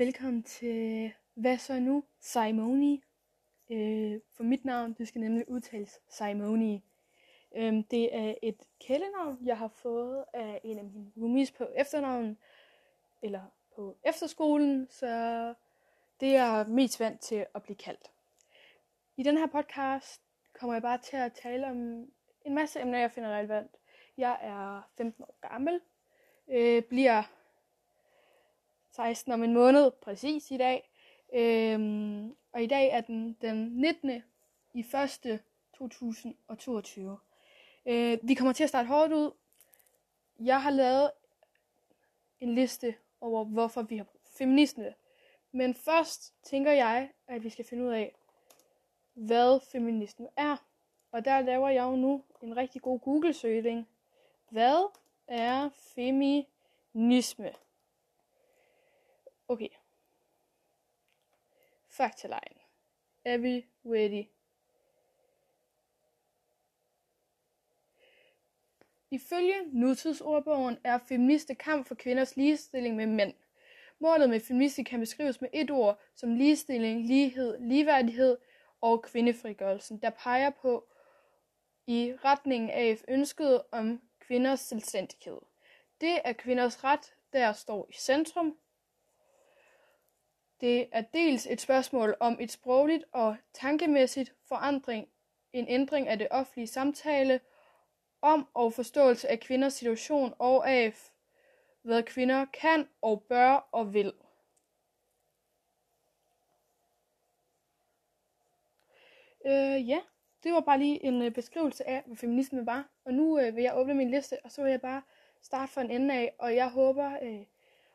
velkommen til Hvad så nu? Simoni. Øh, for mit navn, det skal nemlig udtales Simoni. Øh, det er et kælenavn, jeg har fået af en af mine roomies på efternavn, eller på efterskolen, så det er jeg mest vant til at blive kaldt. I den her podcast kommer jeg bare til at tale om en masse emner, jeg finder relevant. Jeg er 15 år gammel, øh, bliver 16 om en måned, præcis i dag. Øhm, og i dag er den den 19. i 1. 2022. Øh, vi kommer til at starte hårdt ud. Jeg har lavet en liste over, hvorfor vi har feminisme. Men først tænker jeg, at vi skal finde ud af, hvad feminisme er. Og der laver jeg jo nu en rigtig god Google-søgning. Hvad er feminisme? Okay. Faktaline. Er vi ready? Ifølge nutidsordbogen er feministe kamp for kvinders ligestilling med mænd. Målet med feminisme kan beskrives med et ord som ligestilling, lighed, ligeværdighed og kvindefrigørelsen, der peger på i retningen af ønsket om kvinders selvstændighed. Det er kvinders ret, der står i centrum, det er dels et spørgsmål om et sprogligt og tankemæssigt forandring, en ændring af det offentlige samtale om og forståelse af kvinders situation og af, hvad kvinder kan og bør og vil. Øh, ja, det var bare lige en øh, beskrivelse af, hvad feminisme var. Og nu øh, vil jeg åbne min liste, og så vil jeg bare starte fra en ende af. Og jeg håber øh,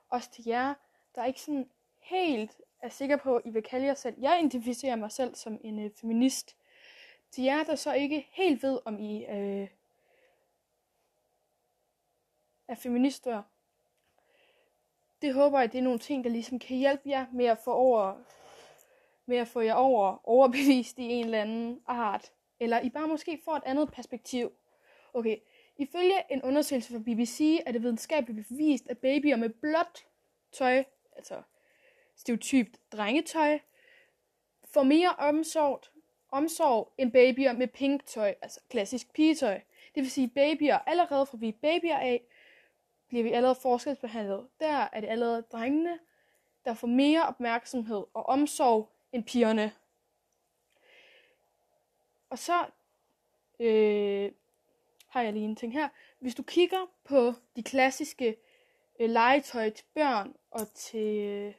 også til jer, der ikke sådan helt er sikker på, at I vil kalde jer selv. Jeg identificerer mig selv som en øh, feminist. Til jer, der så ikke helt ved, om I øh, er feminister, det håber jeg, det er nogle ting, der ligesom kan hjælpe jer med at få over med at få jer over overbevist i en eller anden art. Eller I bare måske får et andet perspektiv. Okay, ifølge en undersøgelse fra BBC er det videnskabeligt bevist, at babyer med blåt tøj, altså stereotypt drengetøj, får mere omsorg, omsorg end babyer med pink tøj, altså klassisk pigetøj. Det vil sige, babyer allerede fra vi er babyer af, bliver vi allerede forskelsbehandlet. Der er det allerede drengene, der får mere opmærksomhed og omsorg end pigerne. Og så øh, har jeg lige en ting her. Hvis du kigger på de klassiske øh, legetøj til børn og til øh,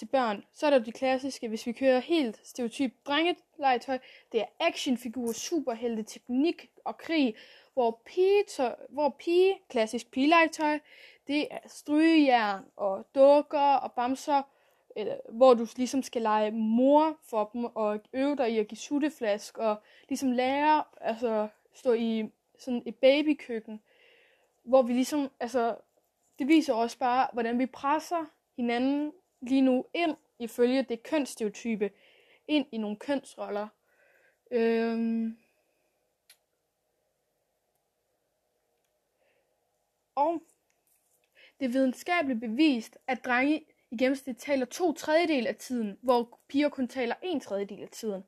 til børn, så er der de klassiske, hvis vi kører helt stereotyp drengelegetøj, det er actionfigurer, superhelte, teknik og krig, hvor pige, hvor pige klassisk pigelegetøj, det er strygejern og dukker og bamser, eller, hvor du ligesom skal lege mor for dem og øve dig i at give sutteflask og ligesom lære, altså stå i sådan et babykøkken, hvor vi ligesom, altså det viser også bare, hvordan vi presser hinanden lige nu ind ifølge det kønsstereotype ind i nogle kønsroller. Øhm. Og det er videnskabeligt bevist, at drenge i gennemsnit taler to tredjedel af tiden, hvor piger kun taler en tredjedel af tiden.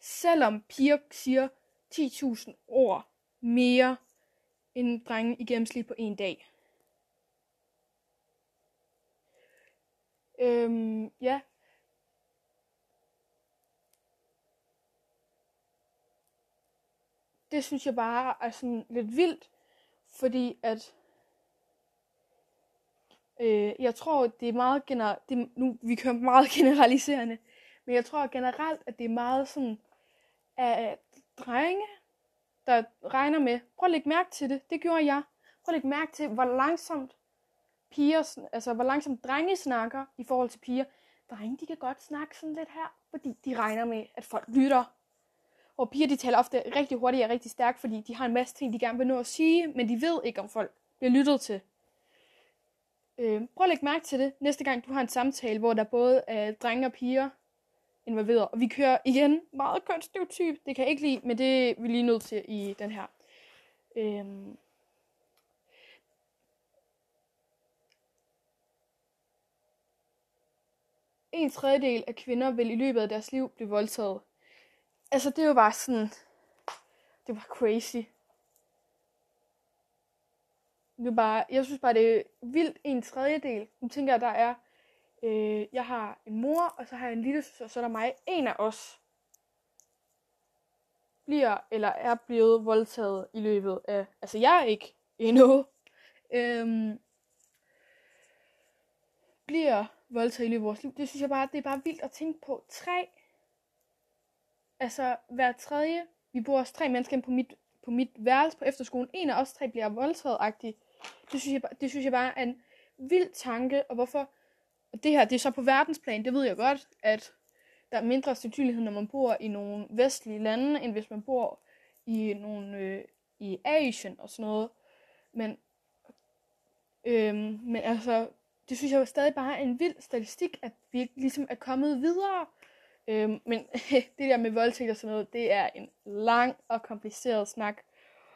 Selvom piger siger 10.000 ord mere end drenge i gennemsnit på en dag. Øhm, ja. Det synes jeg bare er sådan lidt vildt, fordi at øh, jeg tror, det er meget gener- det, nu vi kører meget generaliserende, men jeg tror generelt, at det er meget sådan, at drenge, der regner med, prøv at lægge mærke til det, det gjorde jeg. Prøv at lægge mærke til, hvor langsomt piger, altså hvor langsomt drenge snakker i forhold til piger. Drenge, de kan godt snakke sådan lidt her, fordi de regner med, at folk lytter. Og piger, de taler ofte rigtig hurtigt og rigtig stærkt, fordi de har en masse ting, de gerne vil nå at sige, men de ved ikke, om folk bliver lyttet til. Øh, prøv at lægge mærke til det, næste gang du har en samtale, hvor der både er drenge og piger involveret. Og vi kører igen meget kønsstereotyp. Det kan jeg ikke lide, men det er vi lige nødt til i den her. Øh, en tredjedel af kvinder vil i løbet af deres liv blive voldtaget. Altså, det er jo bare sådan... Det var crazy. Det er bare, jeg synes bare, det er vildt en tredjedel. Nu tænker jeg, der er, øh, jeg har en mor, og så har jeg en lille søster, og så er der mig. En af os bliver eller er blevet voldtaget i løbet af, altså jeg er ikke endnu, øhm, bliver voldtaget i løbet af vores liv. Det synes jeg bare, det er bare vildt at tænke på. Tre, altså hver tredje, vi bor også tre mennesker på mit, på mit værelse på efterskolen. En af os tre bliver voldtaget Det synes, jeg, det synes jeg bare er en vild tanke, og hvorfor og det her, det er så på verdensplan, det ved jeg godt, at der er mindre sandsynlighed, når man bor i nogle vestlige lande, end hvis man bor i nogle øh, i Asien og sådan noget. Men, øhm, men altså, det synes jeg jo stadig bare er en vild statistik, at vi ligesom er kommet videre. Øhm, men det der med voldtægt og sådan noget, det er en lang og kompliceret snak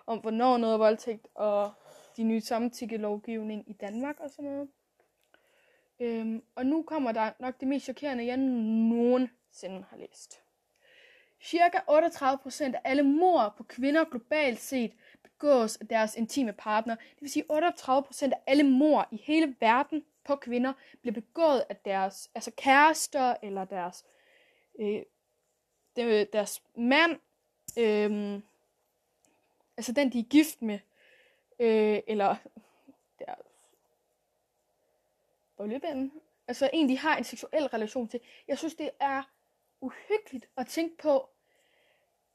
om, hvornår noget er voldtægt, og de nye samtykkelovgivning i Danmark og sådan noget. Øhm, og nu kommer der nok det mest chokerende, jeg nogensinde har læst. Cirka 38% af alle mor på kvinder globalt set begås af deres intime partner. Det vil sige, 38% af alle mor i hele verden på kvinder bliver begået af deres altså kærester eller deres, øh, deres mand, øh, altså den de er gift med, øh, eller deres olievennen, altså en de har en seksuel relation til. Jeg synes det er uhyggeligt at tænke på,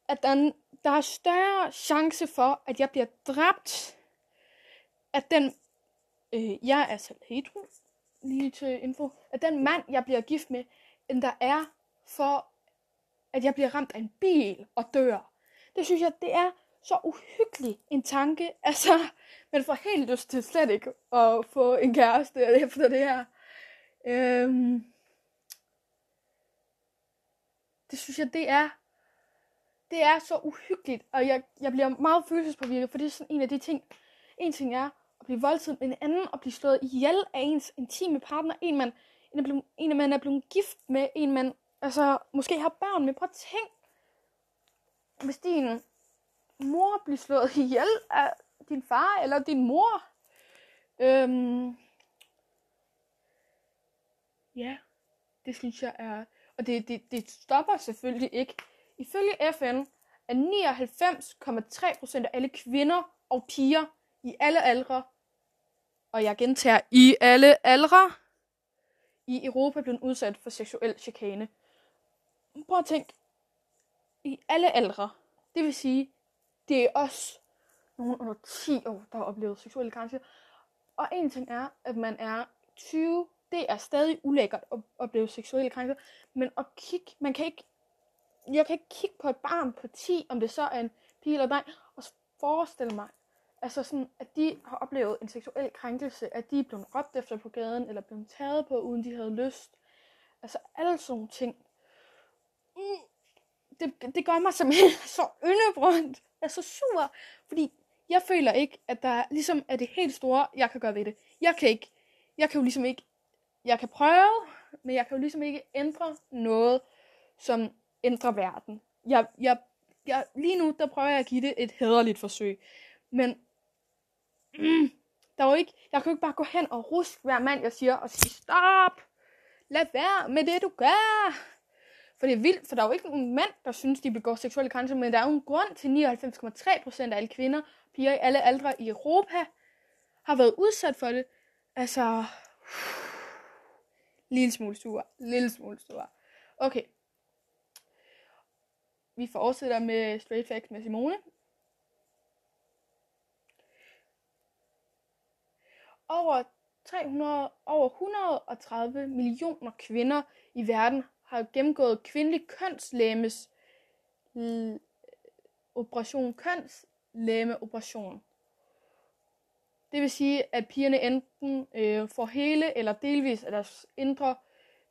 at der, der er større chance for, at jeg bliver dræbt, at den, øh, jeg er selv hetero, lige til info, at den mand, jeg bliver gift med, end der er for, at jeg bliver ramt af en bil og dør. Det synes jeg, det er så uhyggelig en tanke. Altså, man får helt lyst til slet ikke at få en kæreste efter det her. Øhm, det synes jeg, det er, det er så uhyggeligt, og jeg, jeg bliver meget følelsespåvirket, for det er sådan en af de ting, en ting er at blive voldtaget, men en anden at blive slået ihjel af ens intime partner, en man, en, er blevet, en man er blevet gift med, en man altså, måske har børn med. Prøv at tænk, hvis din mor bliver slået ihjel af din far eller din mor. Øhm, ja, det synes jeg er... Og det, det, det stopper selvfølgelig ikke. Ifølge FN er 99,3% af alle kvinder og piger i alle aldre, og jeg gentager, i alle aldre, i Europa blevet udsat for seksuel chikane. Prøv at tænke, i alle aldre, det vil sige, det er os, nogen under 10 år, der har oplevet seksuelle grænser. Og en ting er, at man er 20, det er stadig ulækkert at opleve seksuelle krænkelser, men at kigge, man kan ikke, jeg kan ikke kigge på et barn på 10, om det så er en pige eller dreng, og forestille mig, altså sådan, at de har oplevet en seksuel krænkelse, at de er blevet råbt efter på gaden, eller blevet taget på, uden de havde lyst. Altså alle sådan nogle ting. Mm, det, det gør mig simpelthen så yndebrundt. Jeg er så sur, fordi jeg føler ikke, at der ligesom er det helt store, jeg kan gøre ved det. Jeg kan ikke, jeg kan jo ligesom ikke, jeg kan prøve, men jeg kan jo ligesom ikke ændre noget, som ændrer verden. Jeg, jeg, jeg, lige nu, der prøver jeg at give det et hederligt forsøg. Men mm, der var ikke, jeg kan ikke bare gå hen og ruske hver mand, jeg siger, og sige, stop! Lad være med det, du gør! For det er vildt, for der er jo ikke nogen mænd, der synes, de begår seksuelle krænkelser, men der er jo en grund til 99,3% af alle kvinder, piger i alle aldre i Europa, har været udsat for det. Altså, lille smule sur, lille smule sur. Okay. Vi fortsætter med Straight Facts med Simone. Over 300, over 130 millioner kvinder i verden har gennemgået kvindelig kønslæmes operation, kønslæmeoperation. Det vil sige, at pigerne enten øh, får hele eller delvis af deres indre,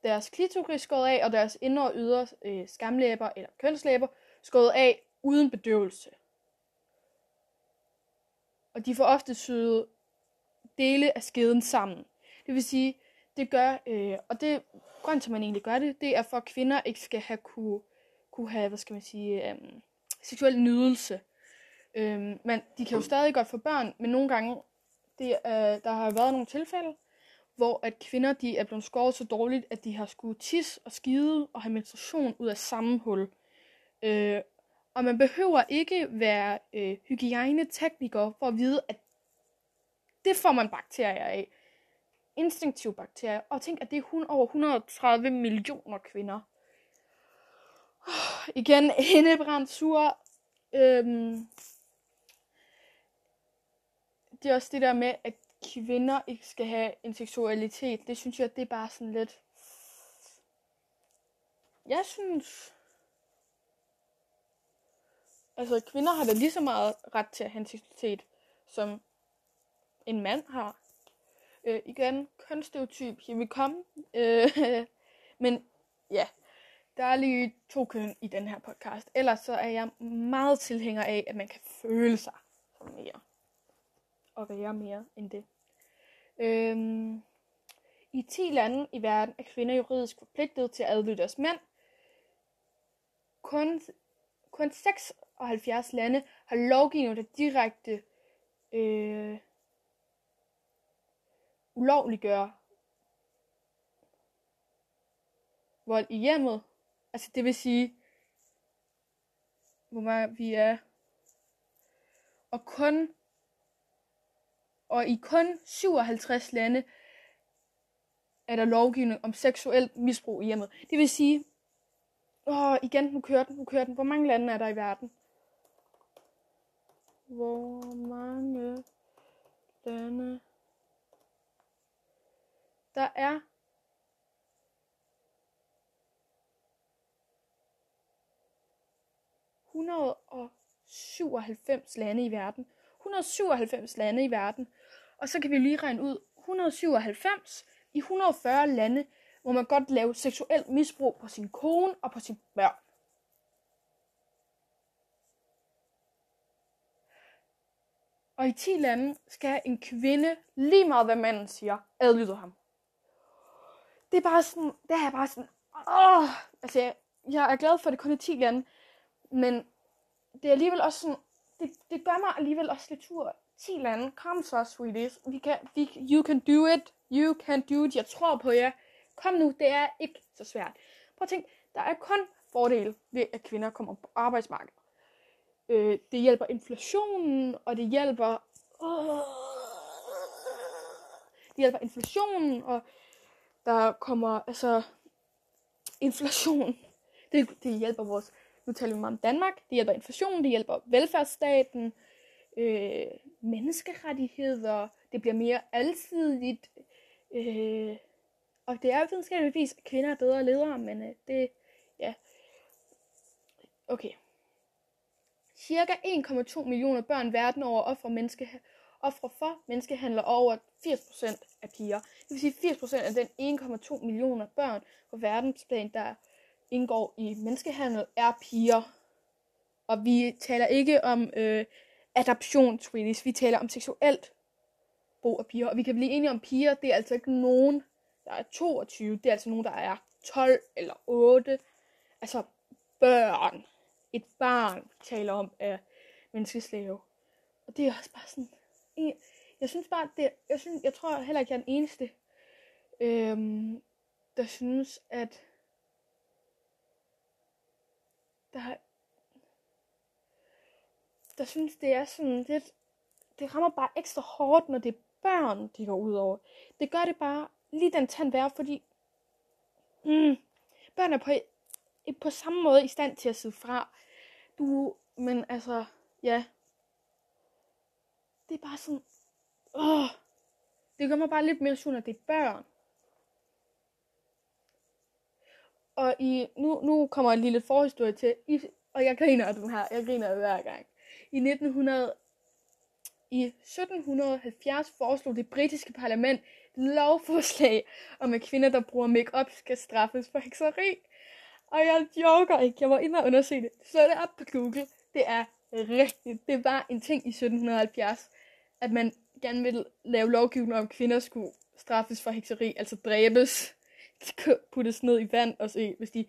deres klitoris skåret af, og deres indre og ydre øh, skamlæber eller kønslæber skåret af uden bedøvelse. Og de får ofte syet dele af skeden sammen. Det vil sige, det gør, øh, og det grund til, at man egentlig gør det, det er for, at kvinder ikke skal have kunne, kunne have, hvad skal man sige, øh, seksuel nydelse. Øh, men de kan jo stadig godt få børn, men nogle gange, det, øh, der har været nogle tilfælde, hvor at kvinder de er blevet skåret så dårligt, at de har skulle tisse og skide og have menstruation ud af samme hul. Øh, og man behøver ikke være øh, hygiejnetekniker for at vide, at det får man bakterier af. Instinktive bakterier. Og tænk, at det er over 130 millioner kvinder. Oh, igen, indebrændt sur. Øhm, det er også det der med, at kvinder ikke skal have en seksualitet. Det synes jeg, det er bare sådan lidt... Jeg synes... Altså, kvinder har da lige så meget ret til at have en seksualitet, som en mand har. Øh, igen, kønsstereotyp, here we come. Øh, men ja, der er lige to køn i den her podcast. Ellers så er jeg meget tilhænger af, at man kan føle sig som mere. Og være mere end det. Øhm, I 10 lande i verden er kvinder juridisk forpligtet til at adlyde deres mænd. Kun, kun 76 lande har lovgivning, der direkte øh, ulovliggøre vold i hjemmet. Altså det vil sige, hvor meget vi er. Og kun og i kun 57 lande er der lovgivning om seksuelt misbrug i hjemmet. Det vil sige, åh, igen, nu kører den, nu kører den. Hvor mange lande er der i verden? Hvor mange lande? Der er og 97 lande i verden. 197 lande i verden. Og så kan vi lige regne ud, 197 i 140 lande, hvor man godt lave seksuelt misbrug på sin kone og på sin børn. Og i 10 lande skal en kvinde, lige meget hvad manden siger, adlyde ham. Det er bare sådan, det er bare sådan, åh, altså jeg, jeg er glad for, at det kun er 10 lande, men det er alligevel også sådan, det, det gør mig alligevel også lidt tur. 10 lande, kom så, sweeties. Vi kan, vi, you can do it. You can do it. Jeg tror på jer. Kom nu, det er ikke så svært. Prøv at tænke, der er kun fordele ved, at kvinder kommer på arbejdsmarkedet. Øh, det hjælper inflationen, og det hjælper... Øh, det hjælper inflationen, og der kommer altså inflation. Det, det hjælper vores nu taler vi meget om Danmark. Det hjælper inflation, det hjælper velfærdsstaten, øh, menneskerettigheder. Det bliver mere alsidigt. Øh, og det er videnskabeligvis, at kvinder er bedre ledere, men øh, det, ja. Okay. Cirka 1,2 millioner børn verden over offer menneske, Ofre for menneskehandler over 80% af piger. Det vil sige 80% af den 1,2 millioner børn på verdensplan, der indgår i menneskehandel, er piger. Og vi taler ikke om øh, adoption, sweeties. Vi taler om seksuelt brug af piger. Og vi kan blive enige om piger, det er altså ikke nogen, der er 22. Det er altså nogen, der er 12 eller 8. Altså børn. Et barn, taler om, af menneskeslave. Og det er også bare sådan... Jeg synes bare, det, jeg, synes, jeg tror heller ikke, jeg er den eneste, øhm, der synes, at der, der synes, det er sådan lidt, det rammer bare ekstra hårdt, når det er børn, de går ud over. Det gør det bare lige den tand værre, fordi mm, børn er på, på samme måde i stand til at sidde fra. Du, men altså, ja. Det er bare sådan, åh, det gør mig bare lidt mere sur, når det er børn. Og i, nu, nu kommer en lille forhistorie til, i, og jeg griner af den her, jeg griner af hver gang. I 1900, i 1770 foreslog det britiske parlament et lovforslag om, at kvinder, der bruger makeup skal straffes for hekseri. Og jeg joker ikke, jeg var inde og undersøge det. Så det op på Google. Det er rigtigt. Det var en ting i 1770, at man gerne vil lave lovgivning om, at kvinder skulle straffes for hekseri, altså dræbes, puttes ned i vand og se, hvis de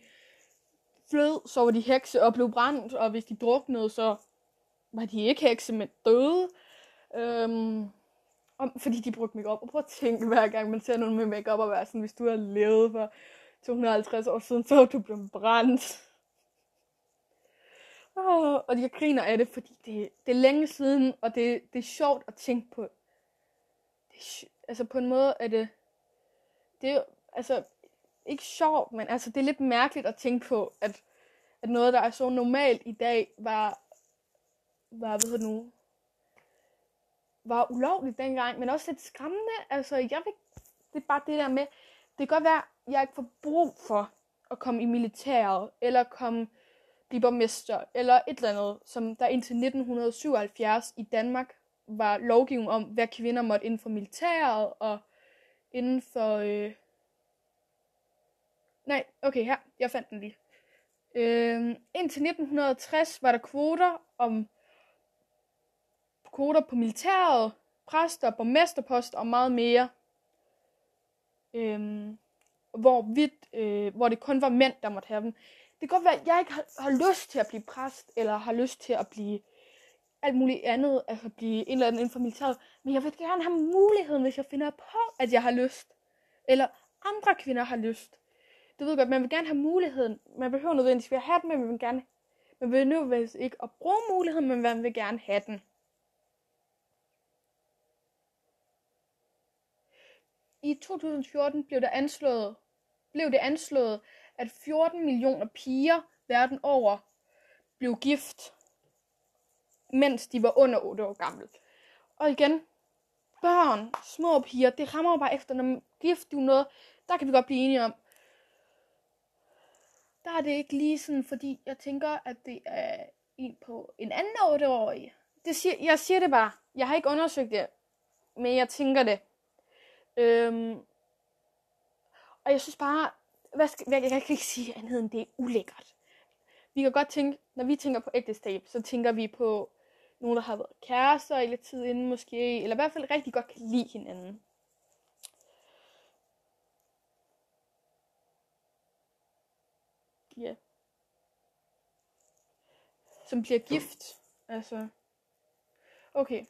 flød, så var de hekse og blev brændt, og hvis de druknede, så var de ikke hekse, men døde. Øhm, om, fordi de brugte makeup. Og prøv at tænke hver gang, man ser nogen med makeup og være sådan, hvis du har levet for 250 år siden, så du blevet brændt. Oh, og jeg griner af det, fordi det, det er længe siden, og det, det er sjovt at tænke på. Det er, altså på en måde er det, det er altså ikke sjovt, men altså det er lidt mærkeligt at tænke på, at, at noget, der er så normalt i dag, var, var hvad nu, var ulovligt dengang, men også lidt skræmmende. Altså, jeg vil, det er bare det der med, det kan godt være, at jeg ikke får brug for at komme i militæret, eller komme blive borgmester, eller et eller andet, som der indtil 1977 i Danmark var lovgivning om, hvad kvinder måtte inden for militæret, og inden for... Øh... Nej, okay, her, jeg fandt den lige. Øh, indtil 1960 var der kvoter om kvoter på militæret, præster, borgmesterpost og meget mere. Øhm, hvor, vidt, øh, hvor det kun var mænd, der måtte have dem. Det kan godt være, at jeg ikke har, har lyst til at blive præst, eller har lyst til at blive alt muligt andet, altså blive en eller anden inden for militæret. Men jeg vil gerne have muligheden, hvis jeg finder på, at jeg har lyst. Eller andre kvinder har lyst. Du ved godt, man vil gerne have muligheden. Man behøver nødvendigvis at have den, men man vil gerne man vil nødvendigvis ikke at bruge muligheden, men man vil gerne have den. I 2014 blev, der anslået, blev det anslået, at 14 millioner piger verden over blev gift, mens de var under 8 år gamle. Og igen, børn, små piger, det rammer jo bare efter, når gift du noget, der kan vi godt blive enige om. Der er det ikke lige sådan, fordi jeg tænker, at det er en på en anden 8-årig. Det siger, jeg siger det bare. Jeg har ikke undersøgt det, men jeg tænker det. Øhm, og jeg synes bare, hvad skal, jeg, jeg kan ikke sige andet end det er ulækkert. Vi kan godt tænke, når vi tænker på ægteskab, så tænker vi på nogen, der har været kærester i lidt tid inden måske, eller i hvert fald rigtig godt kan lide hinanden. Ja. Yeah. Som bliver gift. Altså. Okay.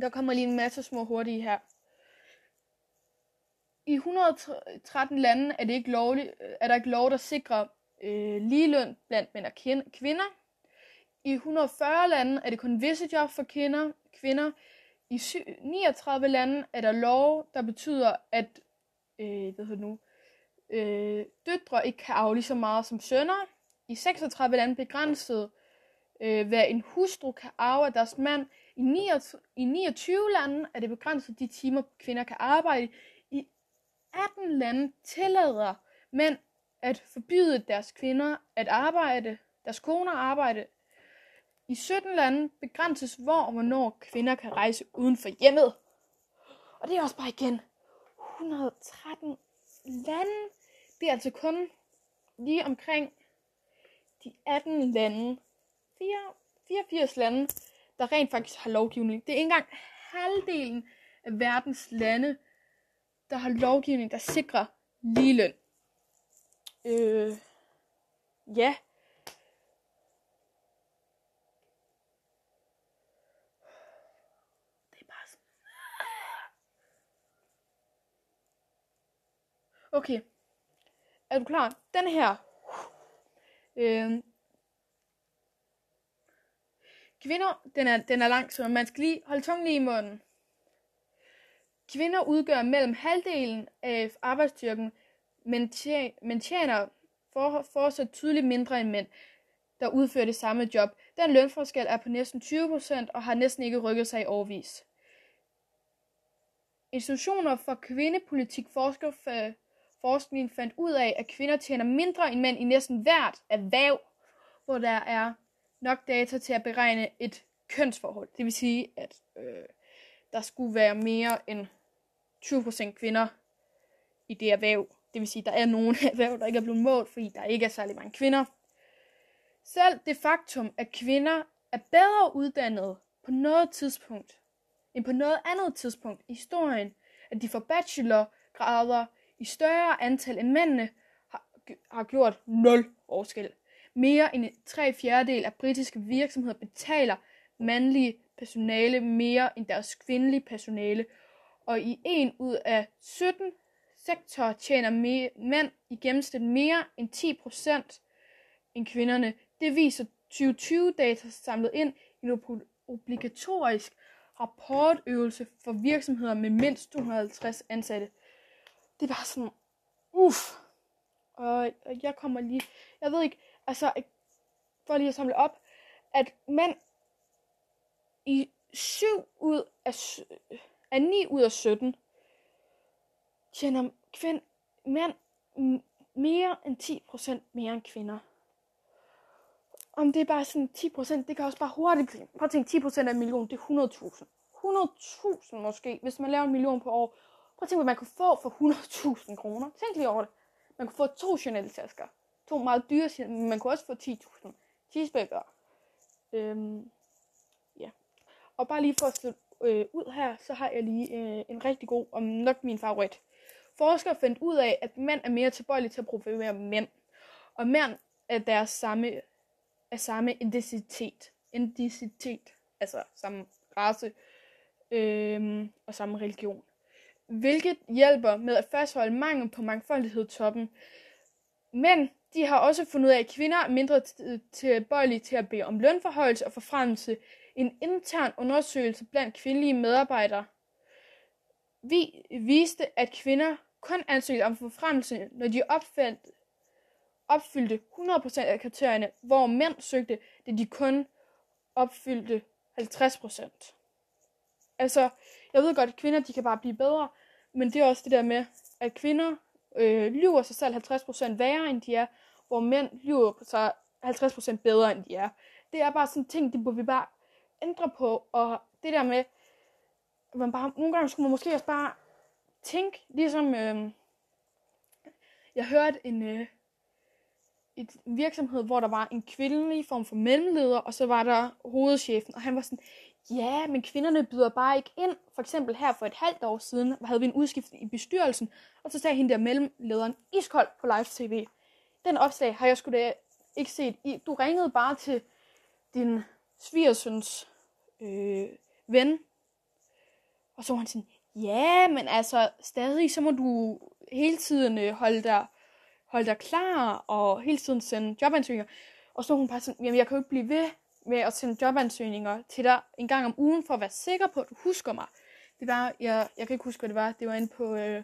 Der kommer lige en masse små hurtige her. I 113 lande er, det ikke lovligt, øh, er der ikke lov, der sikrer øh, ligeløn blandt mænd og kvinder. I 140 lande er det kun visse job for kvinder. kvinder. I 39 lande er der lov, der betyder, at øh, hvad hedder nu, øh, døtre ikke kan arve lige så meget som sønner. I 36 lande begrænset, øh, hvad en hustru kan arve af deres mand. I 29, i 29 lande er det begrænset de timer, kvinder kan arbejde. 14 lande tillader mænd at forbyde deres kvinder at arbejde, deres koner at arbejde. I 17 lande begrænses hvor og hvornår kvinder kan rejse uden for hjemmet. Og det er også bare igen 113 lande. Det er altså kun lige omkring de 18 lande, 4, 84 lande, der rent faktisk har lovgivning. Det er ikke engang halvdelen af verdens lande, der har lovgivning, der sikrer ligeløn. Øh, ja. Det er bare sådan. Okay. Er du klar? Den her. Øh, kvinder, den er, den er lang, så man skal lige holde tungen lige i munden. Kvinder udgør mellem halvdelen af arbejdsstyrken, men, tjener for, så tydeligt mindre end mænd, der udfører det samme job. Den lønforskel er på næsten 20% og har næsten ikke rykket sig i årvis. Institutioner for kvindepolitik forsker for forskning fandt ud af, at kvinder tjener mindre end mænd i næsten hvert erhverv, hvor der er nok data til at beregne et kønsforhold. Det vil sige, at øh, der skulle være mere end 20% kvinder i det erhverv. Det vil sige, at der er nogle erhverv, der ikke er blevet målt, fordi der ikke er særlig mange kvinder. Selv det faktum, at kvinder er bedre uddannet på noget tidspunkt, end på noget andet tidspunkt i historien, at de får bachelorgrader i større antal end mændene, har, har gjort nul forskel. Mere end tre fjerdedel af britiske virksomheder betaler mandlige personale mere end deres kvindelige personale, og i en ud af 17 sektorer tjener mænd i gennemsnit mere end 10% end kvinderne. Det viser 2020-data samlet ind i en obligatorisk rapportøvelse for virksomheder med mindst 250 ansatte. Det er bare sådan, uff. Og jeg kommer lige, jeg ved ikke, altså, for lige at samle op, at mænd i 7 ud af, at 9 ud af 17 tjener kvind, mænd mere end 10% mere end kvinder. Om det er bare sådan 10%, det kan også bare hurtigt blive. Prøv at tænke, 10% af en million, det er 100.000. 100.000 måske, hvis man laver en million på år. Prøv at tænke, hvad man kunne få for 100.000 kroner. Tænk lige over det. Man kunne få to Chanel-tasker. To meget dyre, men man kunne også få 10.000 cheeseburger. Øhm, ja. Og bare lige for at slutte øh, ud her, så har jeg lige øh, en rigtig god, og nok min favorit. Forskere fandt ud af, at mænd er mere tilbøjelige til at provokere mænd. Og mænd er deres samme, er samme indicitet. Indicitet. Altså samme race øh, og samme religion. Hvilket hjælper med at fastholde mangel på mangfoldighed toppen. Men de har også fundet ud af, at kvinder er mindre tilbøjelige til at bede om lønforhøjelse og forfremmelse. En intern undersøgelse blandt kvindelige medarbejdere vi viste, at kvinder kun ansøgte om forfremmelse, når de opfandt, opfyldte 100% af kriterierne, hvor mænd søgte, det de kun opfyldte 50%. Altså, jeg ved godt, at kvinder de kan bare blive bedre, men det er også det der med, at kvinder øh, lyver sig selv 50% værre, end de er, hvor mænd lyver sig 50% bedre, end de er. Det er bare sådan ting, det burde vi bare ændre på, og det der med, man bare, nogle gange skulle man måske også bare tænke, ligesom, øh, jeg hørte en, øh, et virksomhed, hvor der var en kvindelig form for mellemleder, og så var der hovedchefen, og han var sådan, ja, men kvinderne byder bare ikke ind. For eksempel her for et halvt år siden havde vi en udskiftning i bestyrelsen, og så sagde hende der mellemlederen iskold på live tv. Den opslag har jeg sgu da ikke set. Du ringede bare til din svigersøns øh, ven, og så var han sådan, ja, men altså stadig, så må du hele tiden øh, holde dig, holde dig klar, og hele tiden sende jobansøgninger. Og så var hun bare sådan, jamen jeg kan jo ikke blive ved med at sende jobansøgninger til dig en gang om ugen, for at være sikker på, at du husker mig. Det var, jeg, jeg kan ikke huske, hvad det var. Det var inde på øh,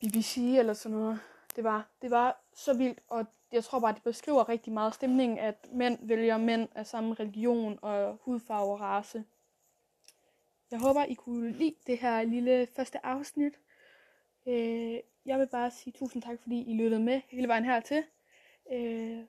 BBC eller sådan noget. Det var, det var så vildt, og jeg tror bare, det beskriver rigtig meget stemningen, at mænd vælger mænd af samme religion og hudfarve og race. Jeg håber, I kunne lide det her lille første afsnit. Øh, jeg vil bare sige tusind tak, fordi I lyttede med hele vejen hertil. Øh,